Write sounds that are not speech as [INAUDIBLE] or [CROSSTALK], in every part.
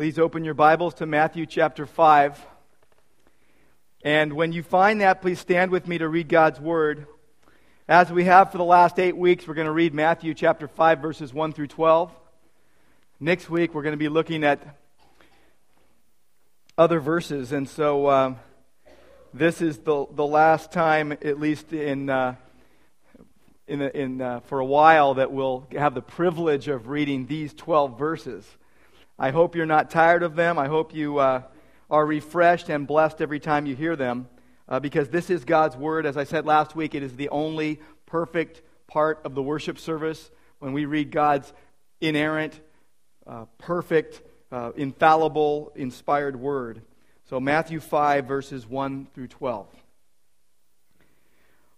Please open your Bibles to Matthew chapter 5. And when you find that, please stand with me to read God's Word. As we have for the last eight weeks, we're going to read Matthew chapter 5, verses 1 through 12. Next week, we're going to be looking at other verses. And so uh, this is the, the last time, at least in, uh, in, in, uh, for a while, that we'll have the privilege of reading these 12 verses. I hope you're not tired of them. I hope you uh, are refreshed and blessed every time you hear them uh, because this is God's Word. As I said last week, it is the only perfect part of the worship service when we read God's inerrant, uh, perfect, uh, infallible, inspired Word. So, Matthew 5, verses 1 through 12.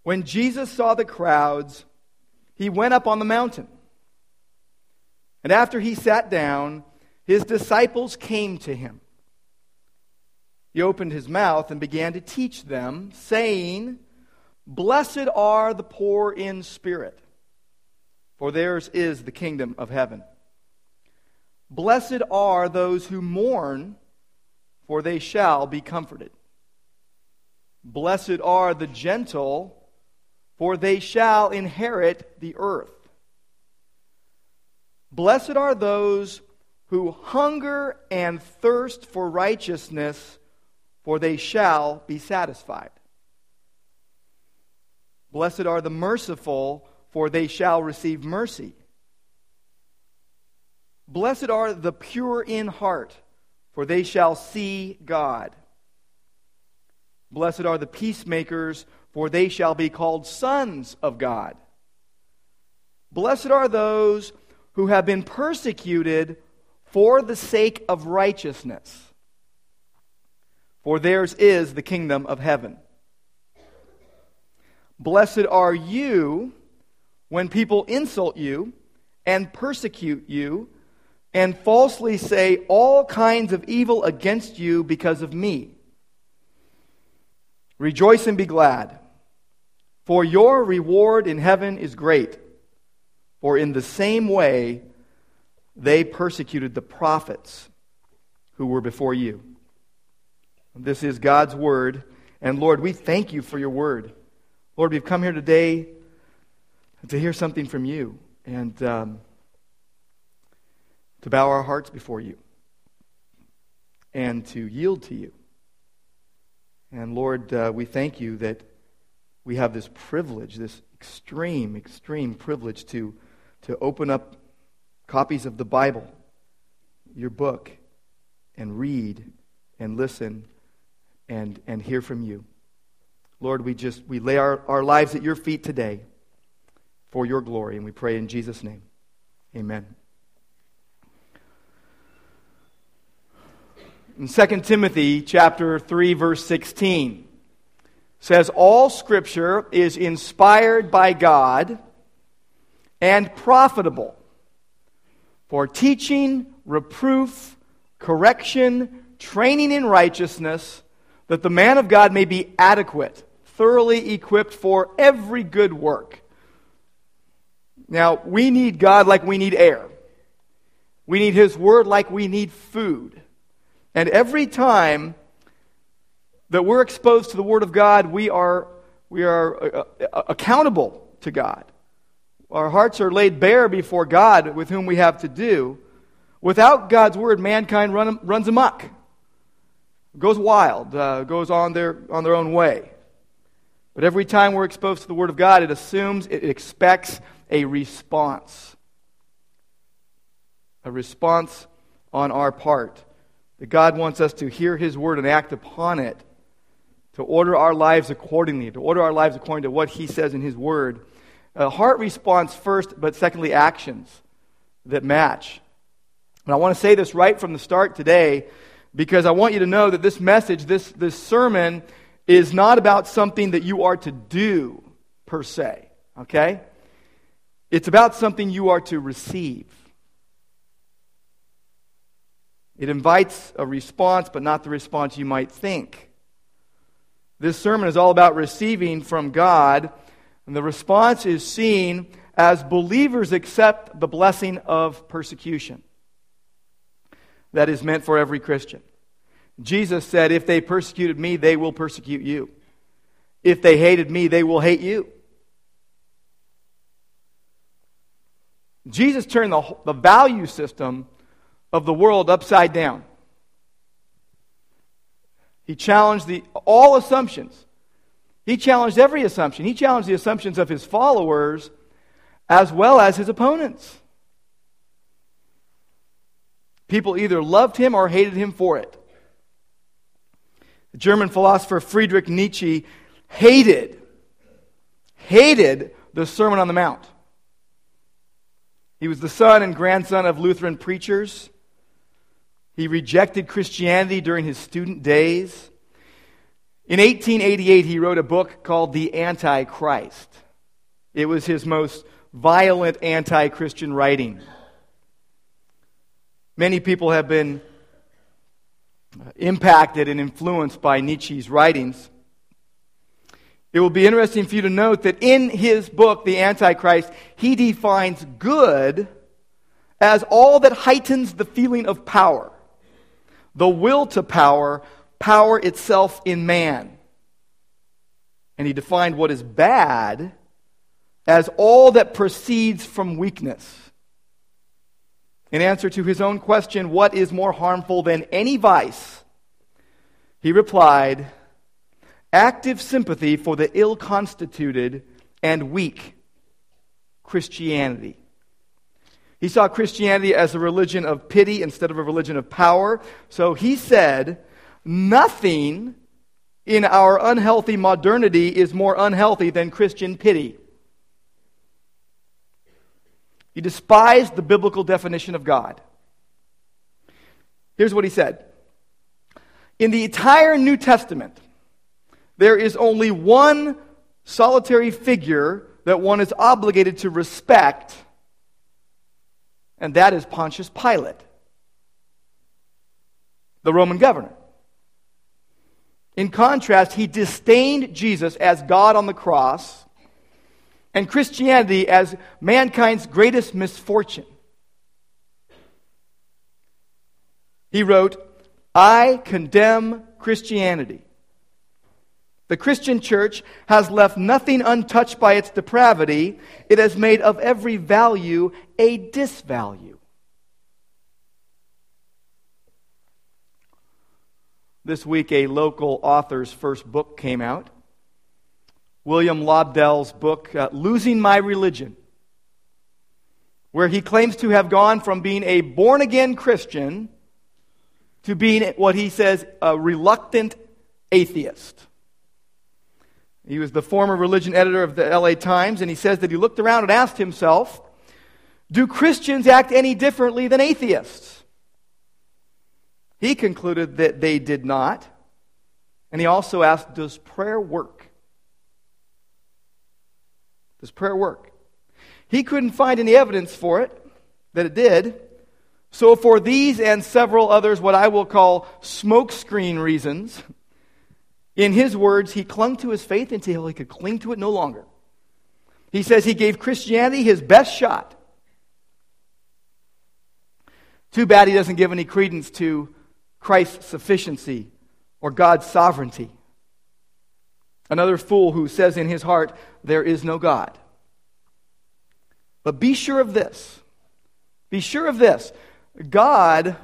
When Jesus saw the crowds, he went up on the mountain. And after he sat down, his disciples came to him. He opened his mouth and began to teach them, saying, Blessed are the poor in spirit, for theirs is the kingdom of heaven. Blessed are those who mourn, for they shall be comforted. Blessed are the gentle, for they shall inherit the earth. Blessed are those who hunger and thirst for righteousness, for they shall be satisfied. Blessed are the merciful, for they shall receive mercy. Blessed are the pure in heart, for they shall see God. Blessed are the peacemakers, for they shall be called sons of God. Blessed are those who have been persecuted for the sake of righteousness. For theirs is the kingdom of heaven. Blessed are you when people insult you and persecute you and falsely say all kinds of evil against you because of me. Rejoice and be glad, for your reward in heaven is great. For in the same way, they persecuted the prophets who were before you. This is God's word. And Lord, we thank you for your word. Lord, we've come here today to hear something from you and um, to bow our hearts before you and to yield to you. And Lord, uh, we thank you that we have this privilege, this extreme, extreme privilege to, to open up copies of the Bible, your book, and read and listen and, and hear from you. Lord, we just we lay our, our lives at your feet today for your glory, and we pray in Jesus' name. Amen. In 2 Timothy chapter 3 verse 16 says all scripture is inspired by God and profitable for teaching, reproof, correction, training in righteousness, that the man of God may be adequate, thoroughly equipped for every good work. Now, we need God like we need air. We need His Word like we need food. And every time that we're exposed to the Word of God, we are, we are uh, uh accountable to God. Our hearts are laid bare before God with whom we have to do. Without God's word, mankind run, runs amok, goes wild, uh, goes on their, on their own way. But every time we're exposed to the word of God, it assumes, it expects a response. A response on our part. That God wants us to hear his word and act upon it, to order our lives accordingly, to order our lives according to what he says in his word a heart response first, but secondly, actions that match. And I want to say this right from the start today because I want you to know that this message, this, this sermon, is not about something that you are to do per se, okay? It's about something you are to receive. It invites a response, but not the response you might think. This sermon is all about receiving from God and the response is seen as believers accept the blessing of persecution. that is meant for every Christian. Jesus said, If they persecuted me, they will persecute you. If they hated me, they will hate you. Jesus turned the, the value system of the world upside down. He challenged the, all assumptions. He challenged every assumption. He challenged the assumptions of his followers as well as his opponents. People either loved him or hated him for it. The German philosopher Friedrich Nietzsche hated, hated the Sermon on the Mount. He was the son and grandson of Lutheran preachers. He rejected Christianity during his student days. In 1888, he wrote a book called The Antichrist. It was his most violent anti Christian writing. Many people have been impacted and influenced by Nietzsche's writings. It will be interesting for you to note that in his book, The Antichrist, he defines good as all that heightens the feeling of power, the will to power, power itself in man. And he defined what is bad as all that proceeds from weakness. In answer to his own question, what is more harmful than any vice? He replied, active sympathy for the ill constituted and weak Christianity. He saw Christianity as a religion of pity instead of a religion of power. So he said, Nothing in our unhealthy modernity is more unhealthy than Christian pity. He despised the biblical definition of God. Here's what he said In the entire New Testament, there is only one solitary figure that one is obligated to respect, and that is Pontius Pilate, the Roman governor. In contrast, he disdained Jesus as God on the cross and Christianity as mankind's greatest misfortune. He wrote, I condemn Christianity the Christian church has left nothing untouched by its depravity. It has made of every value a disvalue. This week, a local author's first book came out. William Lobdell's book, uh, Losing My Religion, where he claims to have gone from being a born again Christian to being what he says a reluctant atheist. He was the former religion editor of the LA Times, and he says that he looked around and asked himself, Do Christians act any differently than atheists? He concluded that they did not. And he also asked, Does prayer work? Does prayer work? He couldn't find any evidence for it, that it did. So, for these and several others, what I will call smokescreen reasons, in his words, he clung to his faith until he could cling to it no longer. He says he gave Christianity his best shot. Too bad he doesn't give any credence to Christ's sufficiency or God's sovereignty. Another fool who says in his heart, There is no God. But be sure of this. Be sure of this. God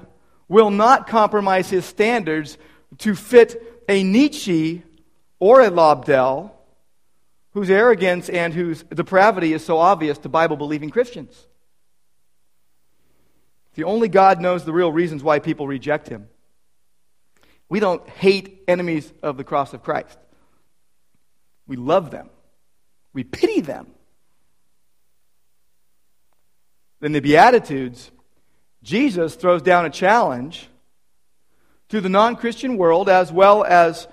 will not compromise his standards to fit a Nietzsche or a Lobdell whose arrogance and whose depravity is so obvious to Bible believing Christians. The only God knows the real reasons why people reject him. We don't hate enemies of the cross of Christ. We love them. We pity them. In the Beatitudes, Jesus throws down a challenge to the non Christian world as well as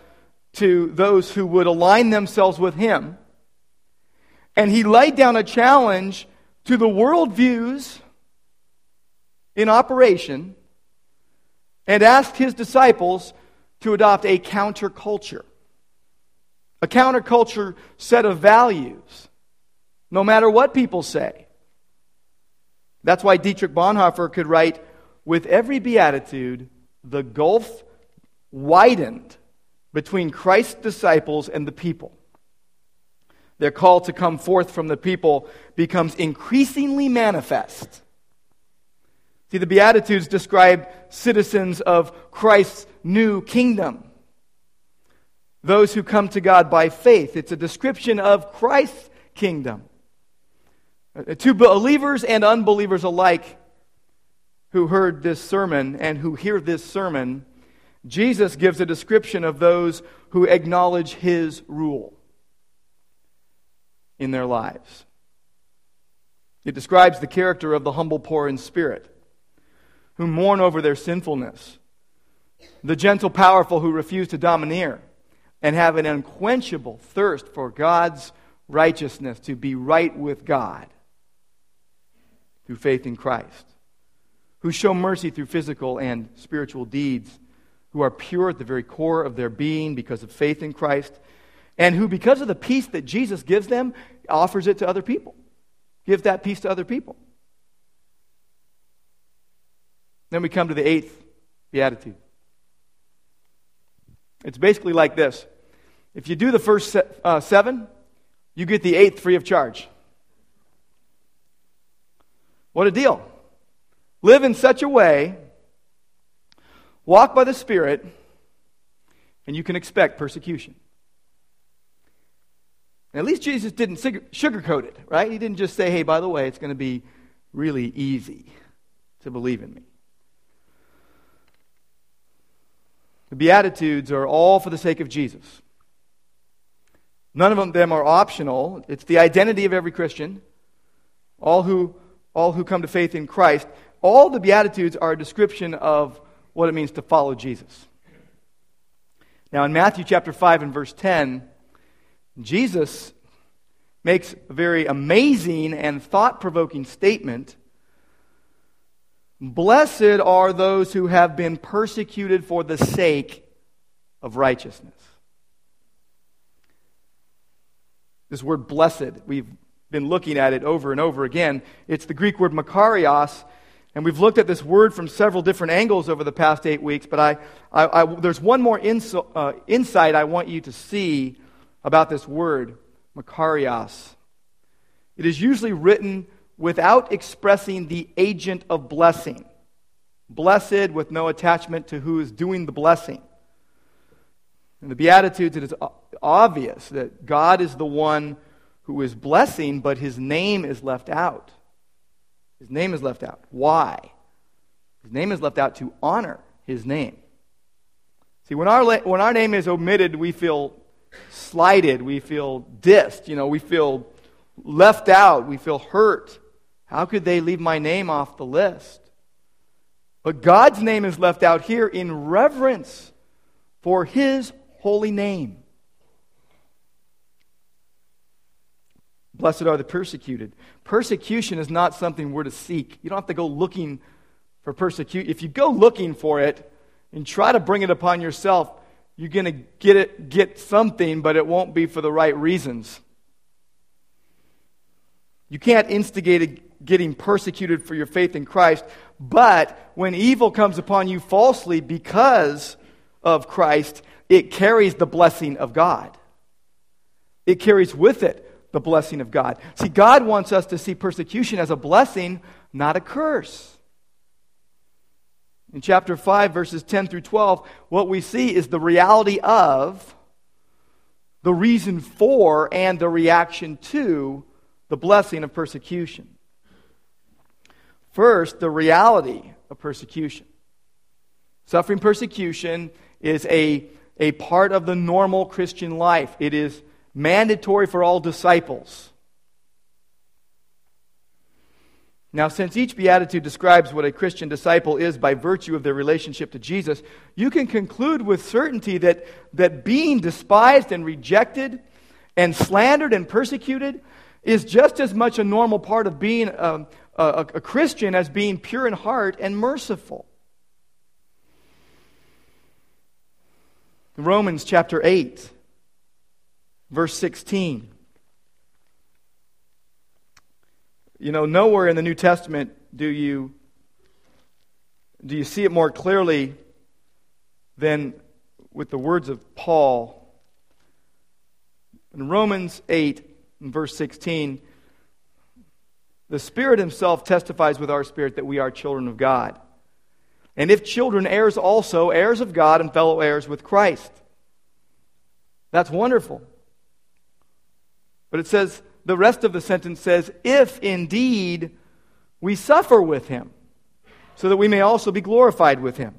to those who would align themselves with him. And he laid down a challenge to the worldviews in operation and asked his disciples to adopt a counterculture. A counterculture set of values, no matter what people say. That's why Dietrich Bonhoeffer could write with every beatitude, the gulf widened between Christ's disciples and the people. Their call to come forth from the people becomes increasingly manifest. See, the Beatitudes describe citizens of Christ's new kingdom. Those who come to God by faith. It's a description of Christ's kingdom. Uh, to believers and unbelievers alike who heard this sermon and who hear this sermon, Jesus gives a description of those who acknowledge his rule in their lives. It describes the character of the humble poor in spirit, who mourn over their sinfulness, the gentle powerful who refuse to domineer and have an unquenchable thirst for God's righteousness, to be right with God through faith in Christ, who show mercy through physical and spiritual deeds, who are pure at the very core of their being because of faith in Christ and who, because of the peace that Jesus gives them, offers it to other people. Gives that peace to other people. Then we come to the eighth beatitude. It's basically like this if you do the first se- uh, seven, you get the eighth free of charge. What a deal. Live in such a way, walk by the Spirit, and you can expect persecution. At least Jesus didn't sugarcoat it, right? He didn't just say, hey, by the way, it's going to be really easy to believe in me. The Beatitudes are all for the sake of Jesus. None of them are optional. It's the identity of every Christian. All who, all who come to faith in Christ. All the Beatitudes are a description of what it means to follow Jesus. Now, in Matthew chapter 5 and verse 10, Jesus makes a very amazing and thought provoking statement. Blessed are those who have been persecuted for the sake of righteousness. This word blessed, we've been looking at it over and over again. It's the Greek word makarios, and we've looked at this word from several different angles over the past eight weeks, but I, I, I there's one more inso, uh, insight I want you to see about this word, Makarios. It is usually written without expressing the agent of blessing. Blessed with no attachment to who is doing the blessing. In the Beatitudes, it is obvious that God is the one who is blessing, but his name is left out. His name is left out. Why? His name is left out to honor his name. See, when our, when our name is omitted, we feel slighted, we feel dissed, you know, we feel left out, we feel hurt. How could they leave my name off the list? But God's name is left out here in reverence for his holy name. Blessed are the persecuted. Persecution is not something we're to seek. You don't have to go looking for persecution. If you go looking for it and try to bring it upon yourself, you're going to get it get something but it won't be for the right reasons you can't instigate getting persecuted for your faith in christ but when evil comes upon you falsely because of christ it carries the blessing of god. It carries with it the blessing of god. See god wants us to see persecution as a blessing not a curse. In chapter 5, verses 10 through 12, what we see is the reality of, the reason for, and the reaction to the blessing of persecution. First, the reality of persecution. Suffering persecution is a, a part of the normal Christian life, it is mandatory for all disciples. Now, since each beatitude describes what a Christian disciple is by virtue of their relationship to Jesus, you can conclude with certainty that, that being despised and rejected and slandered and persecuted is just as much a normal part of being a, a, a Christian as being pure in heart and merciful. Romans chapter 8, verse 16. You know, nowhere in the New Testament do you Do you see it more clearly than with the words of Paul? In Romans 8, verse 16, the Spirit Himself testifies with our spirit that we are children of God. And if children, heirs also, heirs of God and fellow heirs with Christ. That's wonderful. But it says, the rest of the sentence says, if indeed we suffer with him, so that we may also be glorified with him.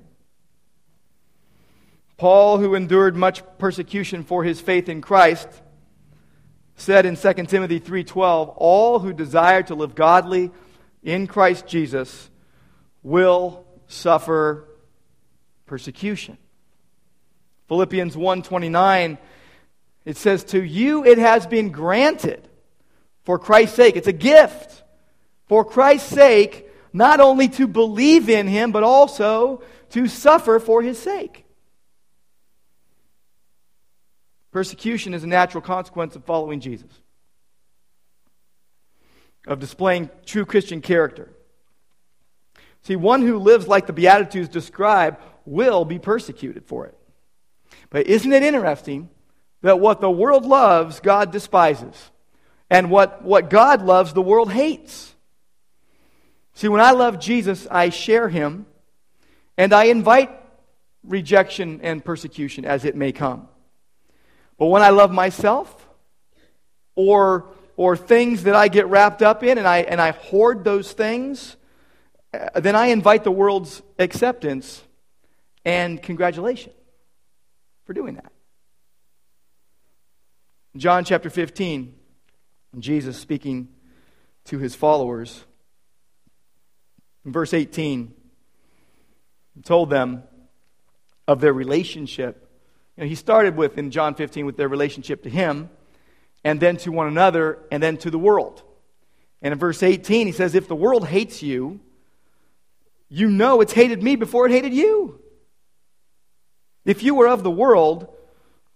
Paul, who endured much persecution for his faith in Christ, said in 2 Timothy 3:12, "All who desire to live godly in Christ Jesus will suffer persecution." Philippians 1:29 it says to you it has been granted for Christ's sake. It's a gift. For Christ's sake, not only to believe in him but also to suffer for his sake. Persecution is a natural consequence of following Jesus, of displaying true Christian character. See, one who lives like the Beatitudes describe will be persecuted for it. But isn't it interesting that what the world loves, God despises? And what, what God loves, the world hates. See, when I love Jesus, I share him, and I invite rejection and persecution as it may come. But when I love myself or, or things that I get wrapped up in and I, and I hoard those things, uh, then I invite the world's acceptance and congratulation for doing that. John chapter 15, Jesus speaking to his followers. In verse 18, told them of their relationship you know, he started with, in John 15, with their relationship to him, and then to one another, and then to the world. And in verse 18, he says, If the world hates you, you know it's hated me before it hated you. If you were of the world,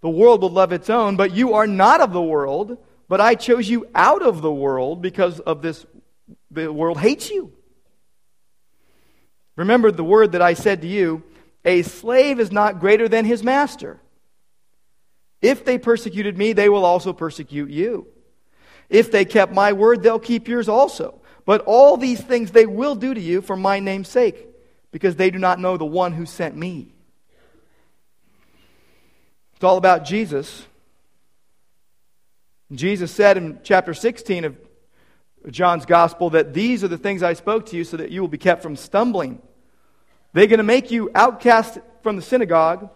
the world would love its own, but you are not of the world, but I chose you out of the world because of this, the world hates you. Remember the word that I said to you a slave is not greater than his master. If they persecuted me, they will also persecute you. If they kept my word, they'll keep yours also. But all these things they will do to you for my name's sake, because they do not know the one who sent me. It's all about Jesus. Jesus said in chapter 16 of John's gospel that these are the things I spoke to you so that you will be kept from stumbling. They're going to make you outcast from the synagogue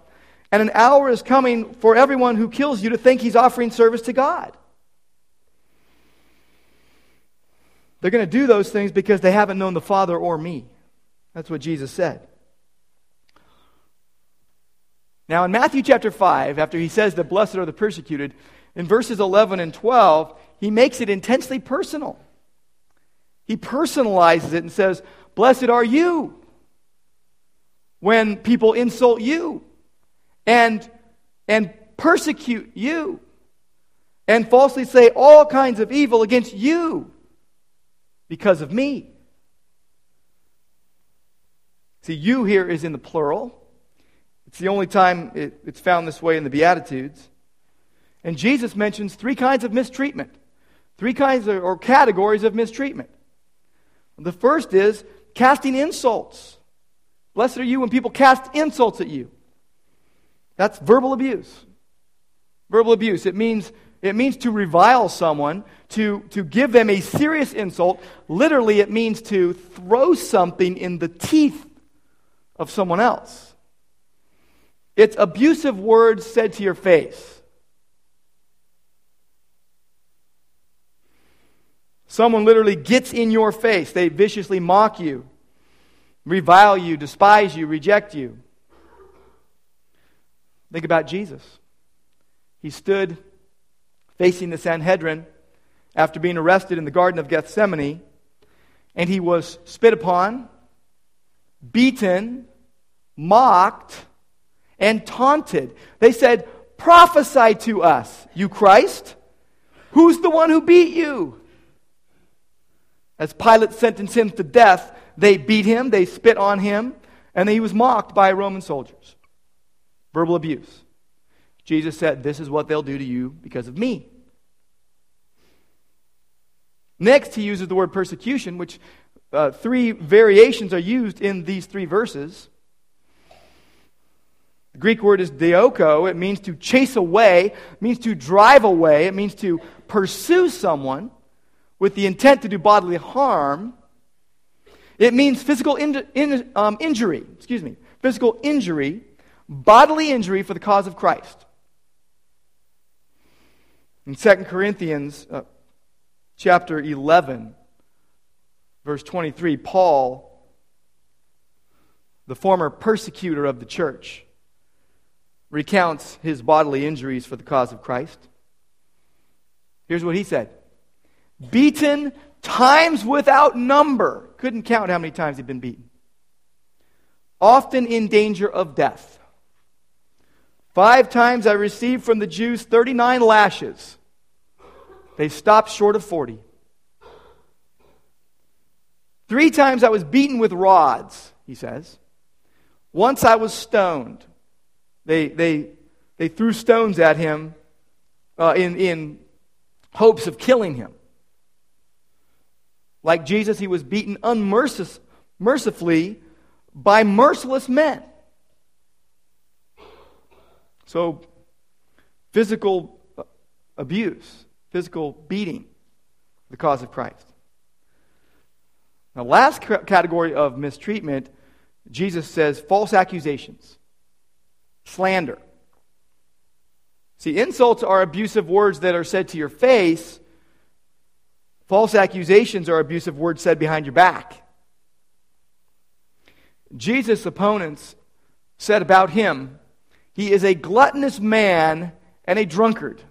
and an hour is coming for everyone who kills you to think he's offering service to God. They're going to do those things because they haven't known the Father or me. That's what Jesus said. Now, in Matthew chapter 5, after he says that blessed are the persecuted, in verses 11 and 12, he makes it intensely personal. He personalizes it and says, Blessed are you when people insult you and, and persecute you and falsely say all kinds of evil against you because of me. See, you here is in the plural. It's the only time it, it's found this way in the Beatitudes. And Jesus mentions three kinds of mistreatment, three kinds of, or categories of mistreatment. The first is casting insults. Blessed are you when people cast insults at you. That's verbal abuse. Verbal abuse. It means, it means to revile someone, to, to give them a serious insult. Literally, it means to throw something in the teeth of someone else. It's abusive words said to your face. Someone literally gets in your face. They viciously mock you, revile you, despise you, reject you. Think about Jesus. He stood facing the Sanhedrin after being arrested in the Garden of Gethsemane, and he was spit upon, beaten, mocked, and taunted. They said, Prophesy to us, you Christ. Who's the one who beat you? As Pilate sentenced him to death, they beat him, they spit on him, and he was mocked by Roman soldiers. Verbal abuse. Jesus said, This is what they'll do to you because of me. Next, he uses the word persecution, which uh, three variations are used in these three verses. The Greek word is dioko. It means to chase away, it means to drive away, it means to pursue someone with the intent to do bodily harm. It means physical in, in, um, injury, excuse me, physical injury, bodily injury for the cause of Christ. In 2 Corinthians uh, chapter 11, verse 23, Paul, the former persecutor of the church, recounts his bodily injuries for the cause of Christ. Here's what he said Beaten times without number. Couldn't count how many times he'd been beaten. Often in danger of death. Five times I received from the Jews 39 lashes. They stopped short of 40. Three times I was beaten with rods, he says. Once I was stoned. They, they, they threw stones at him uh, in, in hopes of killing him. Like Jesus, he was beaten unmercifully by merciless men. So, physical uh, abuse, physical beating, the cause of Christ. The last category of mistreatment, Jesus says false accusations, slander. See, insults are abusive words that are said to your face. False accusations are abusive words said behind your back. Jesus' opponents said about him, he is a gluttonous man and a drunkard,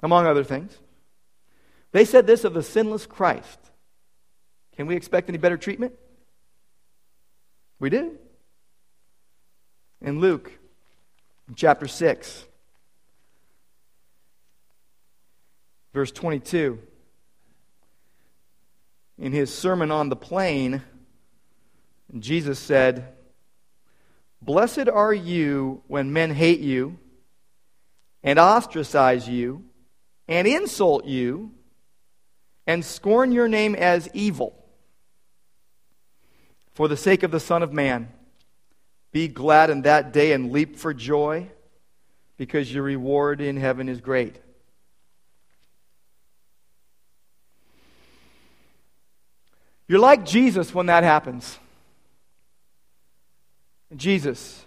among other things. They said this of the sinless Christ. Can we expect any better treatment? We do. In Luke chapter 6, verse 22, in his Sermon on the Plain, Jesus said, Blessed are you when men hate you and ostracize you and insult you and scorn your name as evil for the sake of the Son of Man. Be glad in that day and leap for joy, because your reward in heaven is great. You're like Jesus when that happens. Jesus,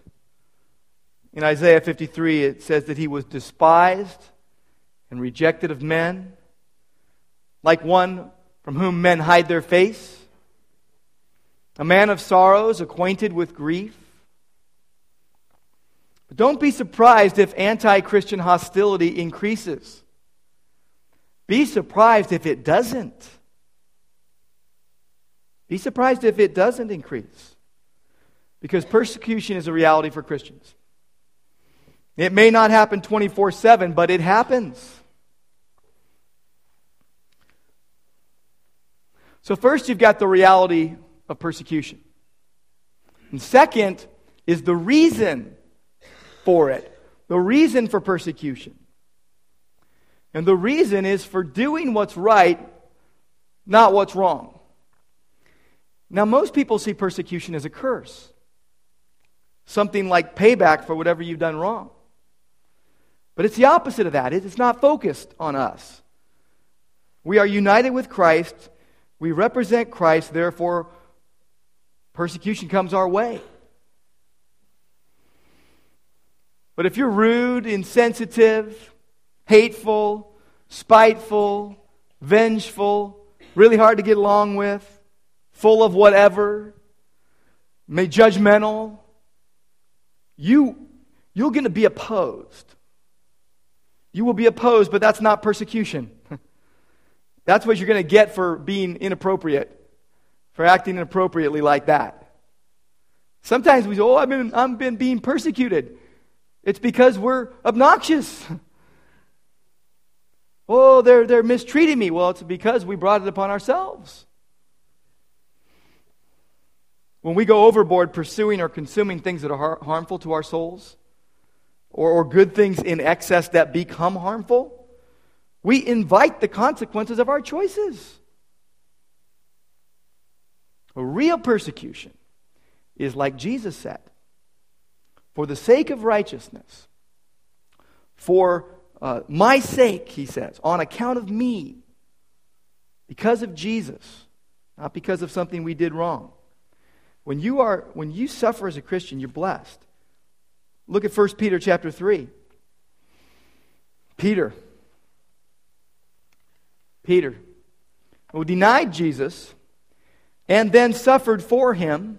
in Isaiah 53, it says that he was despised and rejected of men like one from whom men hide their face, a man of sorrows, acquainted with grief. But don't be surprised if anti Christian hostility increases. Be surprised if it doesn't. Be surprised if it doesn't increase. Because persecution is a reality for Christians. It may not happen 24 7, but it happens. So, first, you've got the reality of persecution. And second is the reason for it, the reason for persecution. And the reason is for doing what's right, not what's wrong. Now, most people see persecution as a curse, something like payback for whatever you've done wrong. But it's the opposite of that. It's not focused on us. We are united with Christ we represent Christ, therefore, persecution comes our way. But if you're rude, insensitive, hateful, spiteful, vengeful, really hard to get along with, full of whatever, may judgmental, you you're going to be opposed. You will be opposed, but that's not persecution. [LAUGHS] That's what you're going to get for being inappropriate, for acting inappropriately like that. Sometimes we say, Oh, I've been, I've been being persecuted. It's because we're obnoxious. [LAUGHS] oh, they're, they're mistreating me. Well, it's because we brought it upon ourselves. When we go overboard pursuing or consuming things that are har- harmful to our souls, or, or good things in excess that become harmful, we invite the consequences of our choices. A real persecution is like Jesus said for the sake of righteousness, for uh, my sake, he says, on account of me, because of Jesus, not because of something we did wrong. When you, are, when you suffer as a Christian, you're blessed. Look at 1 Peter chapter 3. Peter. Peter, who denied Jesus and then suffered for him.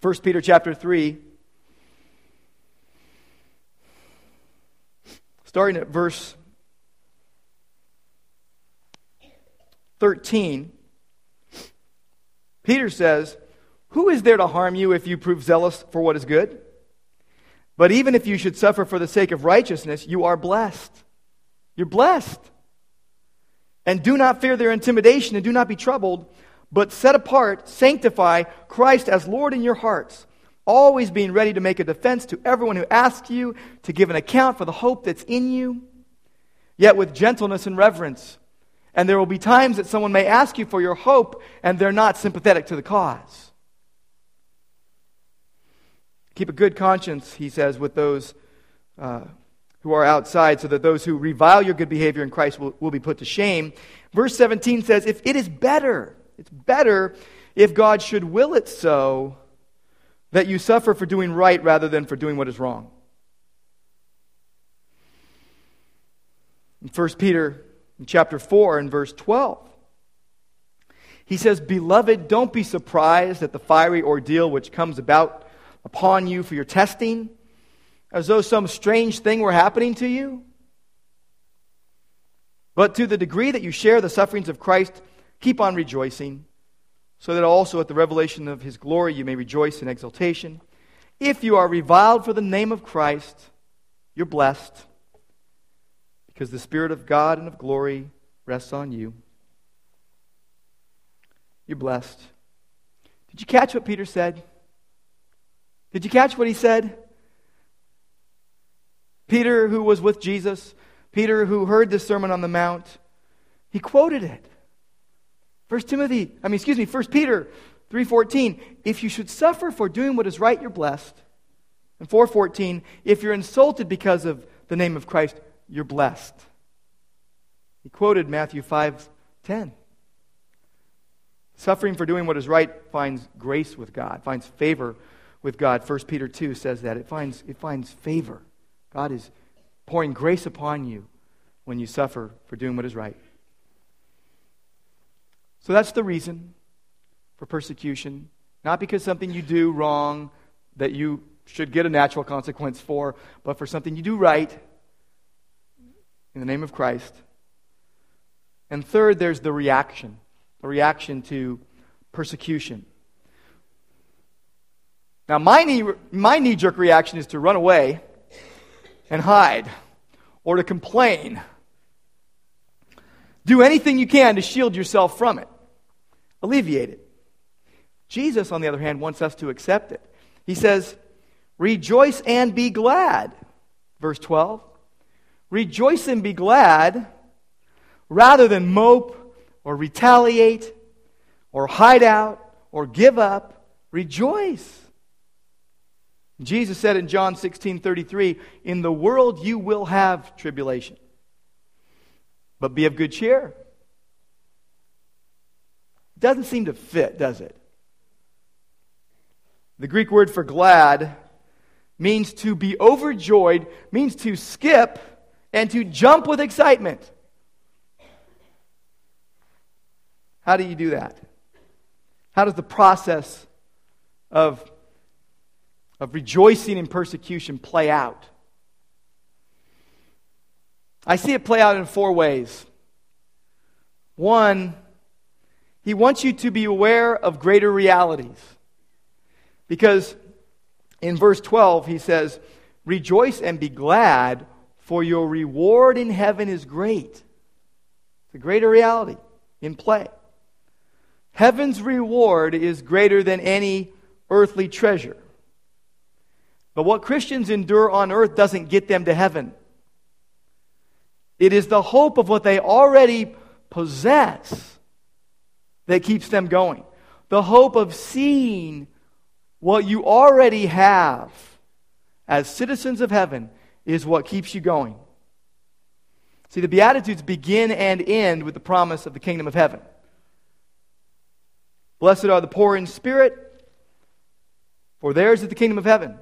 1 Peter chapter 3, starting at verse 13, Peter says, Who is there to harm you if you prove zealous for what is good? But even if you should suffer for the sake of righteousness, you are blessed. You're blessed. And do not fear their intimidation and do not be troubled, but set apart, sanctify Christ as Lord in your hearts, always being ready to make a defense to everyone who asks you to give an account for the hope that's in you, yet with gentleness and reverence. And there will be times that someone may ask you for your hope and they're not sympathetic to the cause. Keep a good conscience, he says, with those uh, who are outside, so that those who revile your good behavior in Christ will, will be put to shame. Verse 17 says, If it is better, it's better if God should will it so that you suffer for doing right rather than for doing what is wrong. In 1 Peter in chapter 4 and verse 12, he says, Beloved, don't be surprised at the fiery ordeal which comes about upon you for your testing as though some strange thing were happening to you. But to the degree that you share the sufferings of Christ, keep on rejoicing, so that also at the revelation of his glory you may rejoice in exultation. If you are reviled for the name of Christ, you're blessed, because the Spirit of God and of glory rests on you. You're blessed. Did you catch what Peter said? Did you catch what he said? Peter, who was with Jesus, Peter, who heard the Sermon on the Mount, he quoted it. First Timothy, I mean, excuse me, First Peter 3.14, if you should suffer for doing what is right, you're blessed. And 4.14, if you're insulted because of the name of Christ, you're blessed. He quoted Matthew 5.10. Suffering for doing what is right finds grace with God, finds favor with God. 1 Peter 2 says that. It finds, it finds favor. God is pouring grace upon you when you suffer for doing what is right. So that's the reason for persecution. Not because something you do wrong that you should get a natural consequence for, but for something you do right in the name of Christ. And third, there's the reaction, the reaction to persecution. Now, my knee, my knee jerk reaction is to run away and hide or to complain. Do anything you can to shield yourself from it, alleviate it. Jesus, on the other hand, wants us to accept it. He says, Rejoice and be glad. Verse 12. Rejoice and be glad rather than mope or retaliate or hide out or give up. Rejoice. Jesus said in John 16 33, In the world you will have tribulation, but be of good cheer. Doesn't seem to fit, does it? The Greek word for glad means to be overjoyed, means to skip and to jump with excitement. How do you do that? How does the process of of rejoicing in persecution play out? I see it play out in four ways. One, he wants you to be aware of greater realities. Because in verse 12, he says, Rejoice and be glad, for your reward in heaven is great. It's a greater reality in play. Heaven's reward is greater than any earthly treasure. But what Christians endure on earth doesn't get them to heaven. It is the hope of what they already possess that keeps them going. The hope of seeing what you already have as citizens of heaven is what keeps you going. See, the Beatitudes begin and end with the promise of the kingdom of heaven. Blessed are the poor in spirit, for theirs is the kingdom of heaven.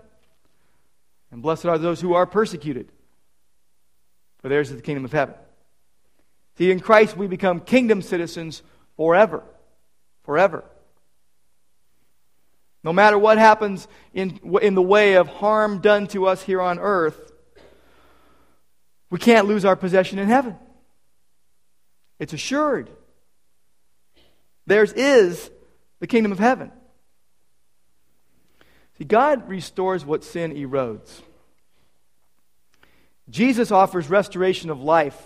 And blessed are those who are persecuted, for theirs is the kingdom of heaven. See, in Christ we become kingdom citizens forever. Forever. No matter what happens in, in the way of harm done to us here on earth, we can't lose our possession in heaven. It's assured. Theirs is the kingdom of heaven. See, God restores what sin erodes. Jesus offers restoration of life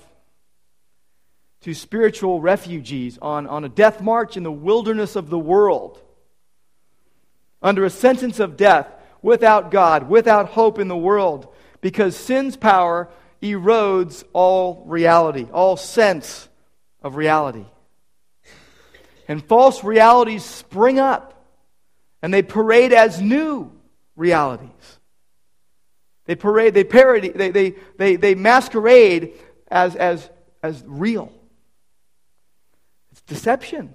to spiritual refugees on, on a death march in the wilderness of the world, under a sentence of death, without God, without hope in the world, because sin's power erodes all reality, all sense of reality. And false realities spring up and they parade as new realities. They parade, they parody, they, they, they, they masquerade as, as, as real. It's deception.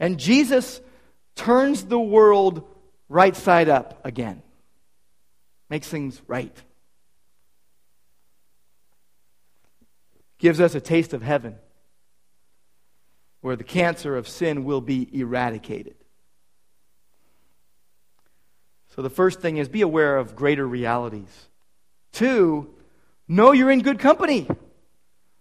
And Jesus turns the world right side up again, makes things right. Gives us a taste of heaven where the cancer of sin will be eradicated. So the first thing is be aware of greater realities. Two, know you're in good company.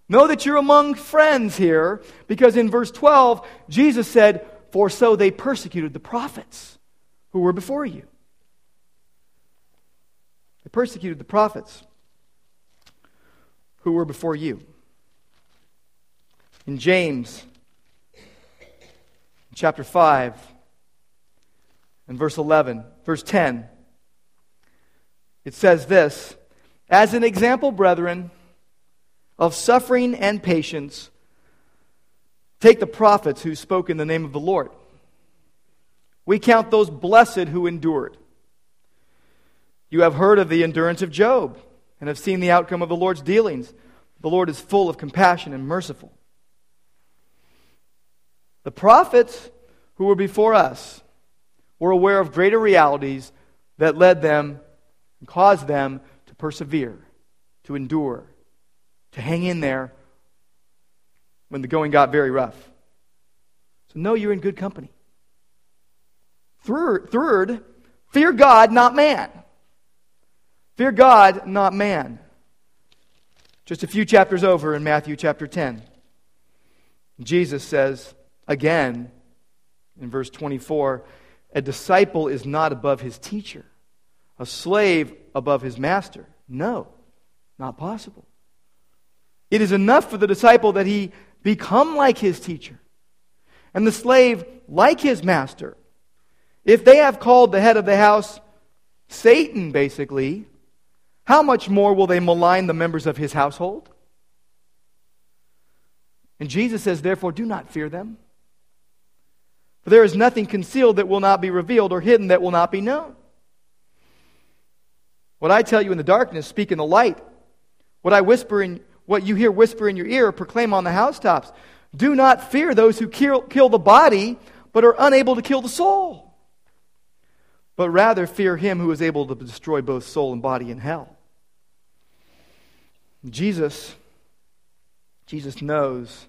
Know that you're among friends here, because in verse 12, Jesus said, For so they persecuted the prophets who were before you. They persecuted the prophets who were before you. In James chapter 5 and verse 11, verse 10. It says this As an example, brethren, of suffering and patience, take the prophets who spoke in the name of the Lord. We count those blessed who endured. You have heard of the endurance of Job and have seen the outcome of the Lord's dealings. The Lord is full of compassion and merciful. The prophets who were before us were aware of greater realities that led them and caused them to persevere, to endure, to hang in there when the going got very rough. So know you're in good company. Third, third fear God, not man. Fear God, not man. Just a few chapters over in Matthew chapter 10. Jesus says, Again, in verse 24, a disciple is not above his teacher, a slave above his master. No, not possible. It is enough for the disciple that he become like his teacher, and the slave like his master. If they have called the head of the house Satan, basically, how much more will they malign the members of his household? And Jesus says, therefore, do not fear them. For there is nothing concealed that will not be revealed, or hidden that will not be known. What I tell you in the darkness, speak in the light. What I whisper in what you hear whisper in your ear, proclaim on the housetops. Do not fear those who kill, kill the body, but are unable to kill the soul. But rather fear him who is able to destroy both soul and body in hell. Jesus, Jesus knows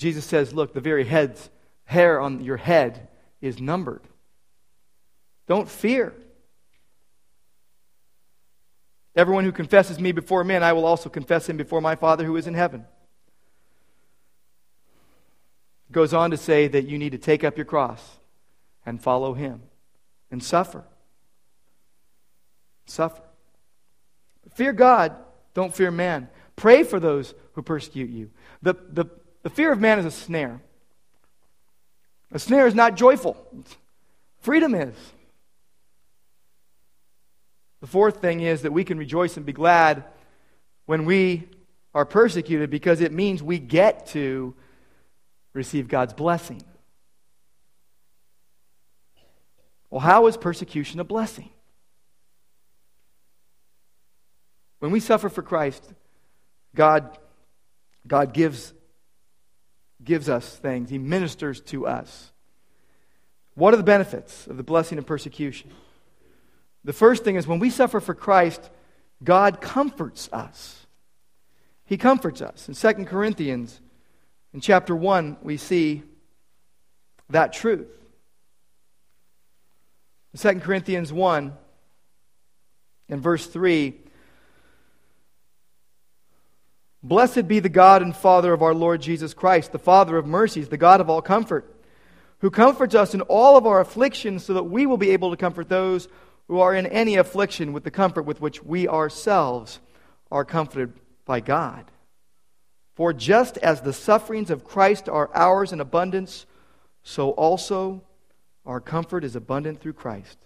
Jesus says, Look, the very head's hair on your head is numbered. Don't fear. Everyone who confesses me before men, I will also confess him before my Father who is in heaven. Goes on to say that you need to take up your cross and follow him and suffer. Suffer. Fear God, don't fear man. Pray for those who persecute you. The, the, the fear of man is a snare. A snare is not joyful, freedom is. The fourth thing is that we can rejoice and be glad when we are persecuted because it means we get to receive God's blessing. Well, how is persecution a blessing? When we suffer for Christ, God, God gives, gives us things, He ministers to us. What are the benefits of the blessing of persecution? The first thing is when we suffer for Christ, God comforts us. He comforts us. In 2 Corinthians, in chapter 1, we see that truth. In 2 Corinthians 1, in verse 3, Blessed be the God and Father of our Lord Jesus Christ, the Father of mercies, the God of all comfort, who comforts us in all of our afflictions so that we will be able to comfort those who are in any affliction with the comfort with which we ourselves are comforted by God. For just as the sufferings of Christ are ours in abundance, so also our comfort is abundant through Christ.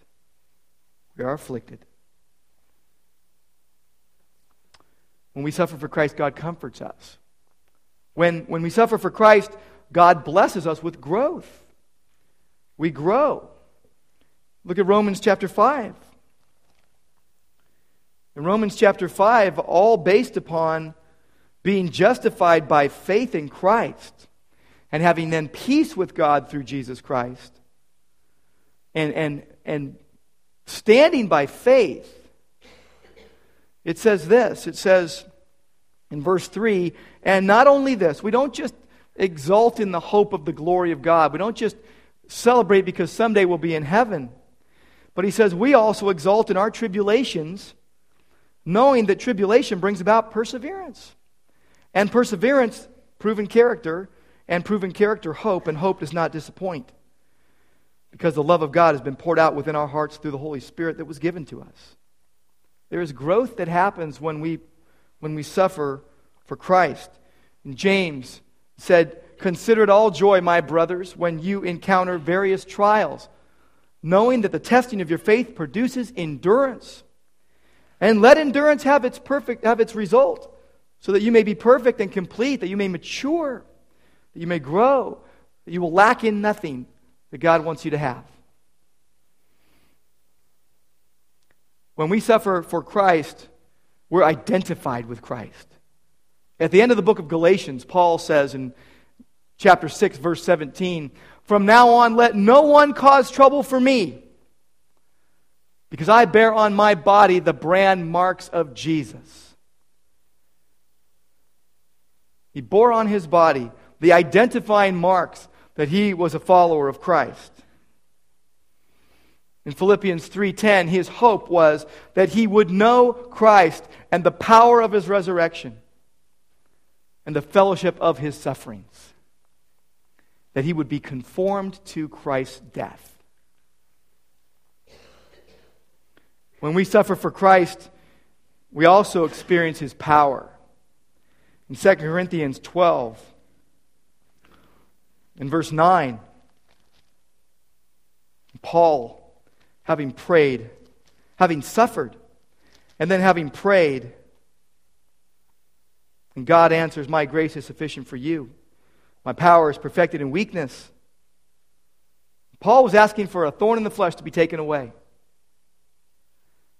We are afflicted When we suffer for Christ, God comforts us. When, when we suffer for Christ, God blesses us with growth. We grow. Look at Romans chapter 5. In Romans chapter 5, all based upon being justified by faith in Christ and having then peace with God through Jesus Christ and, and, and standing by faith it says this it says in verse 3 and not only this, we don't just exult in the hope of the glory of God, we don't just celebrate because someday we'll be in heaven. But he says, we also exult in our tribulations, knowing that tribulation brings about perseverance. And perseverance, proven character, and proven character, hope, and hope does not disappoint. Because the love of God has been poured out within our hearts through the Holy Spirit that was given to us. There is growth that happens when we, when we suffer for Christ. And James said, Consider it all joy, my brothers, when you encounter various trials, knowing that the testing of your faith produces endurance. And let endurance have its perfect have its result, so that you may be perfect and complete, that you may mature, that you may grow, that you will lack in nothing that God wants you to have. When we suffer for Christ, we're identified with Christ. At the end of the book of Galatians, Paul says in chapter 6, verse 17, From now on, let no one cause trouble for me, because I bear on my body the brand marks of Jesus. He bore on his body the identifying marks that he was a follower of Christ. In Philippians 3:10, his hope was that he would know Christ and the power of his resurrection and the fellowship of his sufferings. That he would be conformed to Christ's death. When we suffer for Christ, we also experience his power. In 2 Corinthians 12, in verse 9, Paul having prayed, having suffered, and then having prayed. And God answers, My grace is sufficient for you. My power is perfected in weakness. Paul was asking for a thorn in the flesh to be taken away.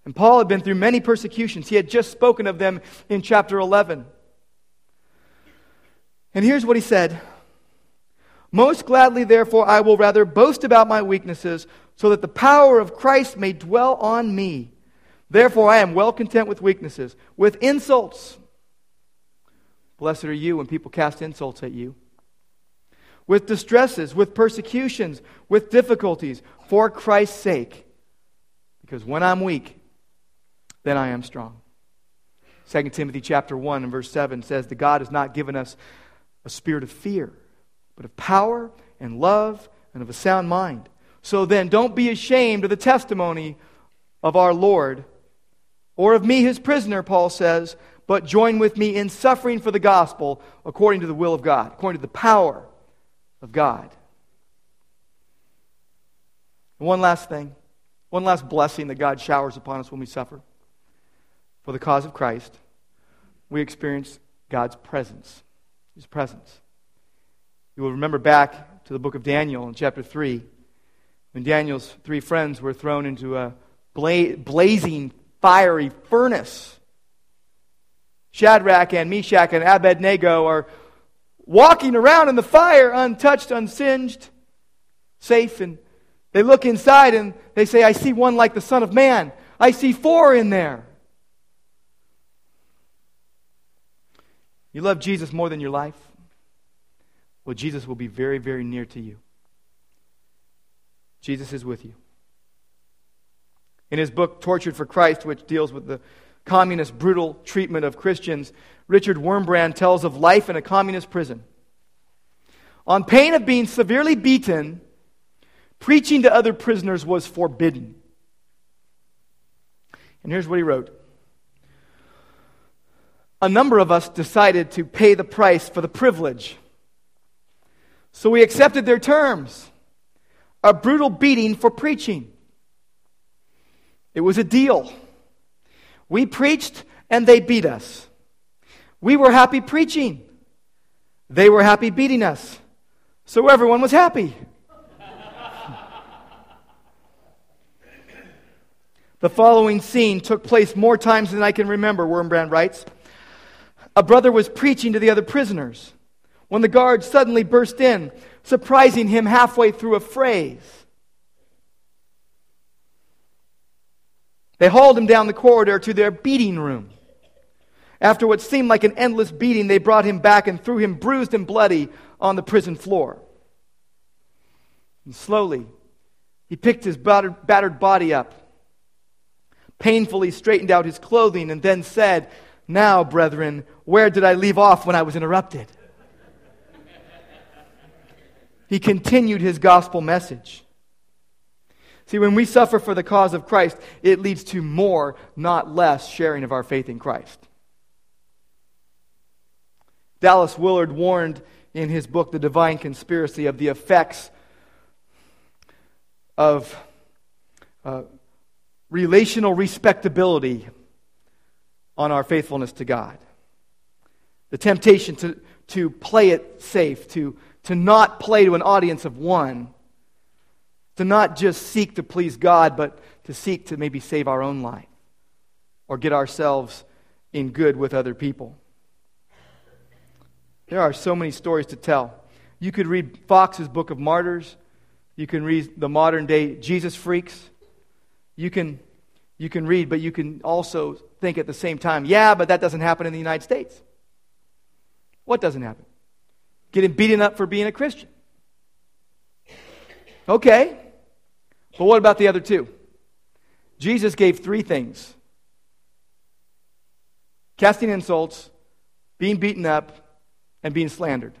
And Paul had been through many persecutions. He had just spoken of them in chapter 11. And here's what he said Most gladly, therefore, I will rather boast about my weaknesses so that the power of Christ may dwell on me. Therefore, I am well content with weaknesses, with insults. Blessed are you when people cast insults at you. With distresses, with persecutions, with difficulties, for Christ's sake. Because when I'm weak, then I am strong. 2 Timothy chapter 1 and verse 7 says that God has not given us a spirit of fear, but of power and love and of a sound mind. So then, don't be ashamed of the testimony of our Lord or of me, his prisoner, Paul says, but join with me in suffering for the gospel according to the will of God, according to the power of God. One last thing, one last blessing that God showers upon us when we suffer for the cause of Christ. We experience God's presence, His presence. You will remember back to the book of Daniel in chapter 3 when Daniel's three friends were thrown into a bla- blazing, fiery furnace. Shadrach and Meshach and Abednego are walking around in the fire, untouched, unsinged, safe. And they look inside and they say, I see one like the Son of Man. I see four in there. You love Jesus more than your life? Well, Jesus will be very, very near to you. Jesus is with you. In his book, Tortured for Christ, which deals with the communist brutal treatment of Christians, Richard Wurmbrand tells of life in a communist prison. On pain of being severely beaten, preaching to other prisoners was forbidden. And here's what he wrote A number of us decided to pay the price for the privilege. So we accepted their terms a brutal beating for preaching. It was a deal. We preached and they beat us. We were happy preaching. They were happy beating us. So everyone was happy. the following scene took place more times than I can remember, Wurmbrand writes. A brother was preaching to the other prisoners when the guard suddenly burst in, surprising him halfway through a phrase. They hauled him down the corridor to their beating room. After what seemed like an endless beating, they brought him back and threw him bruised and bloody on the prison floor. And slowly, he picked his battered, battered body up, painfully straightened out his clothing, and then said, Now, brethren, where did I leave off when I was interrupted? He continued his gospel message. See, when we suffer for the cause of Christ, it leads to more, not less, sharing of our faith in Christ. Dallas Willard warned in his book, The Divine Conspiracy, of the effects of uh, relational respectability on our faithfulness to God. The temptation to, to play it safe, to, to not play to an audience of one, to not just seek to please God, but to seek to maybe save our own life or get ourselves in good with other people. There are so many stories to tell. You could read Fox's Book of Martyrs. You can read the modern day Jesus freaks. You can, you can read, but you can also think at the same time, yeah, but that doesn't happen in the United States. What doesn't happen? Getting beaten up for being a Christian. Okay. But what about the other two? Jesus gave three things casting insults, being beaten up, and being slandered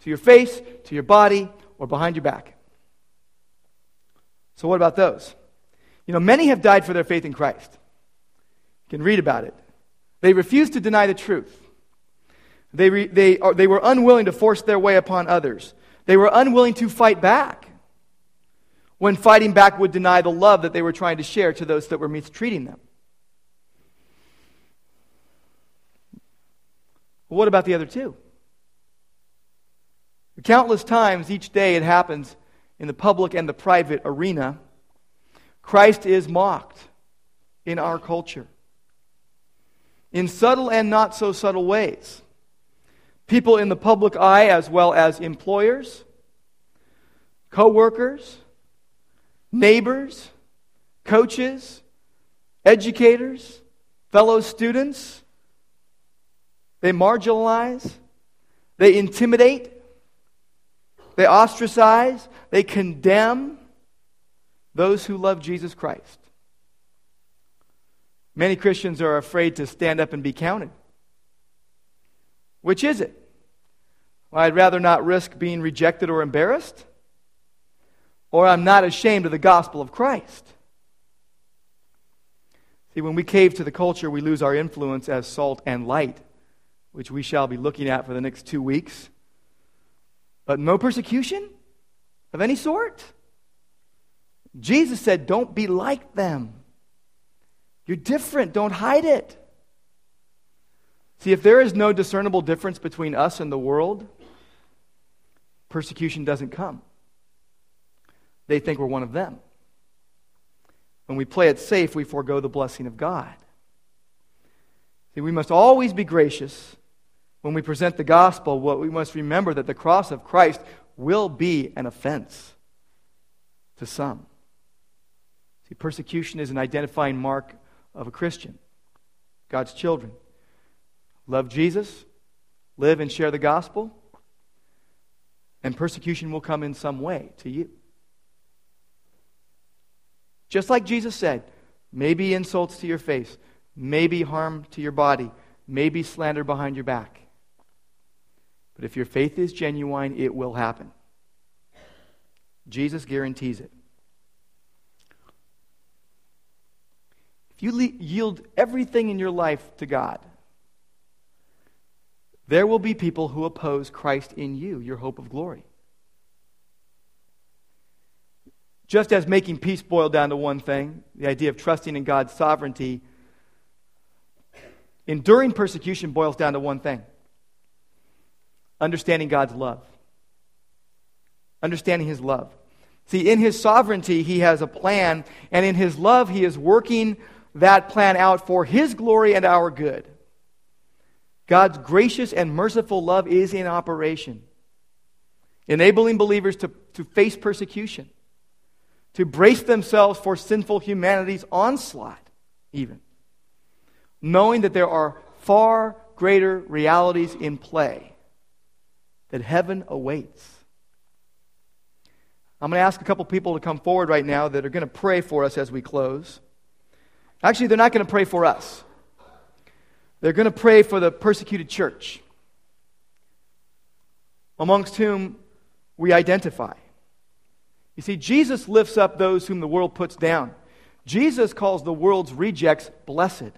to your face, to your body, or behind your back. So, what about those? You know, many have died for their faith in Christ. You can read about it. They refused to deny the truth. They, re, they, are, they were unwilling to force their way upon others. They were unwilling to fight back when fighting back would deny the love that they were trying to share to those that were mistreating them. what about the other two? Countless times each day it happens in the public and the private arena. Christ is mocked in our culture in subtle and not so subtle ways. People in the public eye, as well as employers, co workers, neighbors, coaches, educators, fellow students, they marginalize, they intimidate, they ostracize, they condemn those who love Jesus Christ. Many Christians are afraid to stand up and be counted. Which is it? Well, I'd rather not risk being rejected or embarrassed, or I'm not ashamed of the gospel of Christ. See, when we cave to the culture, we lose our influence as salt and light which we shall be looking at for the next two weeks. But no persecution of any sort? Jesus said, Don't be like them. You're different. Don't hide it. See, if there is no discernible difference between us and the world, persecution doesn't come. They think we're one of them. When we play it safe, we forego the blessing of God. See, we must always be gracious when we present the gospel. What we must remember that the cross of Christ will be an offense to some. See, persecution is an identifying mark of a Christian, God's children. Love Jesus, live and share the gospel, and persecution will come in some way to you. Just like Jesus said, maybe insults to your face, maybe harm to your body, maybe slander behind your back. But if your faith is genuine, it will happen. Jesus guarantees it. If you yield everything in your life to God, there will be people who oppose Christ in you, your hope of glory. Just as making peace boiled down to one thing, the idea of trusting in God's sovereignty, enduring persecution boils down to one thing understanding God's love. Understanding His love. See, in His sovereignty, He has a plan, and in His love, He is working that plan out for His glory and our good. God's gracious and merciful love is in operation, enabling believers to, to face persecution to brace themselves for sinful humanity's onslaught, even, knowing that there are far greater realities in play, that heaven awaits. I'm going to ask a couple people to come forward right now that are going to pray for us as we close. Actually, they're not going to pray for us. They're going to pray for the persecuted church, amongst whom we identify. You see, Jesus lifts up those whom the world puts down. Jesus calls the world's rejects blessed.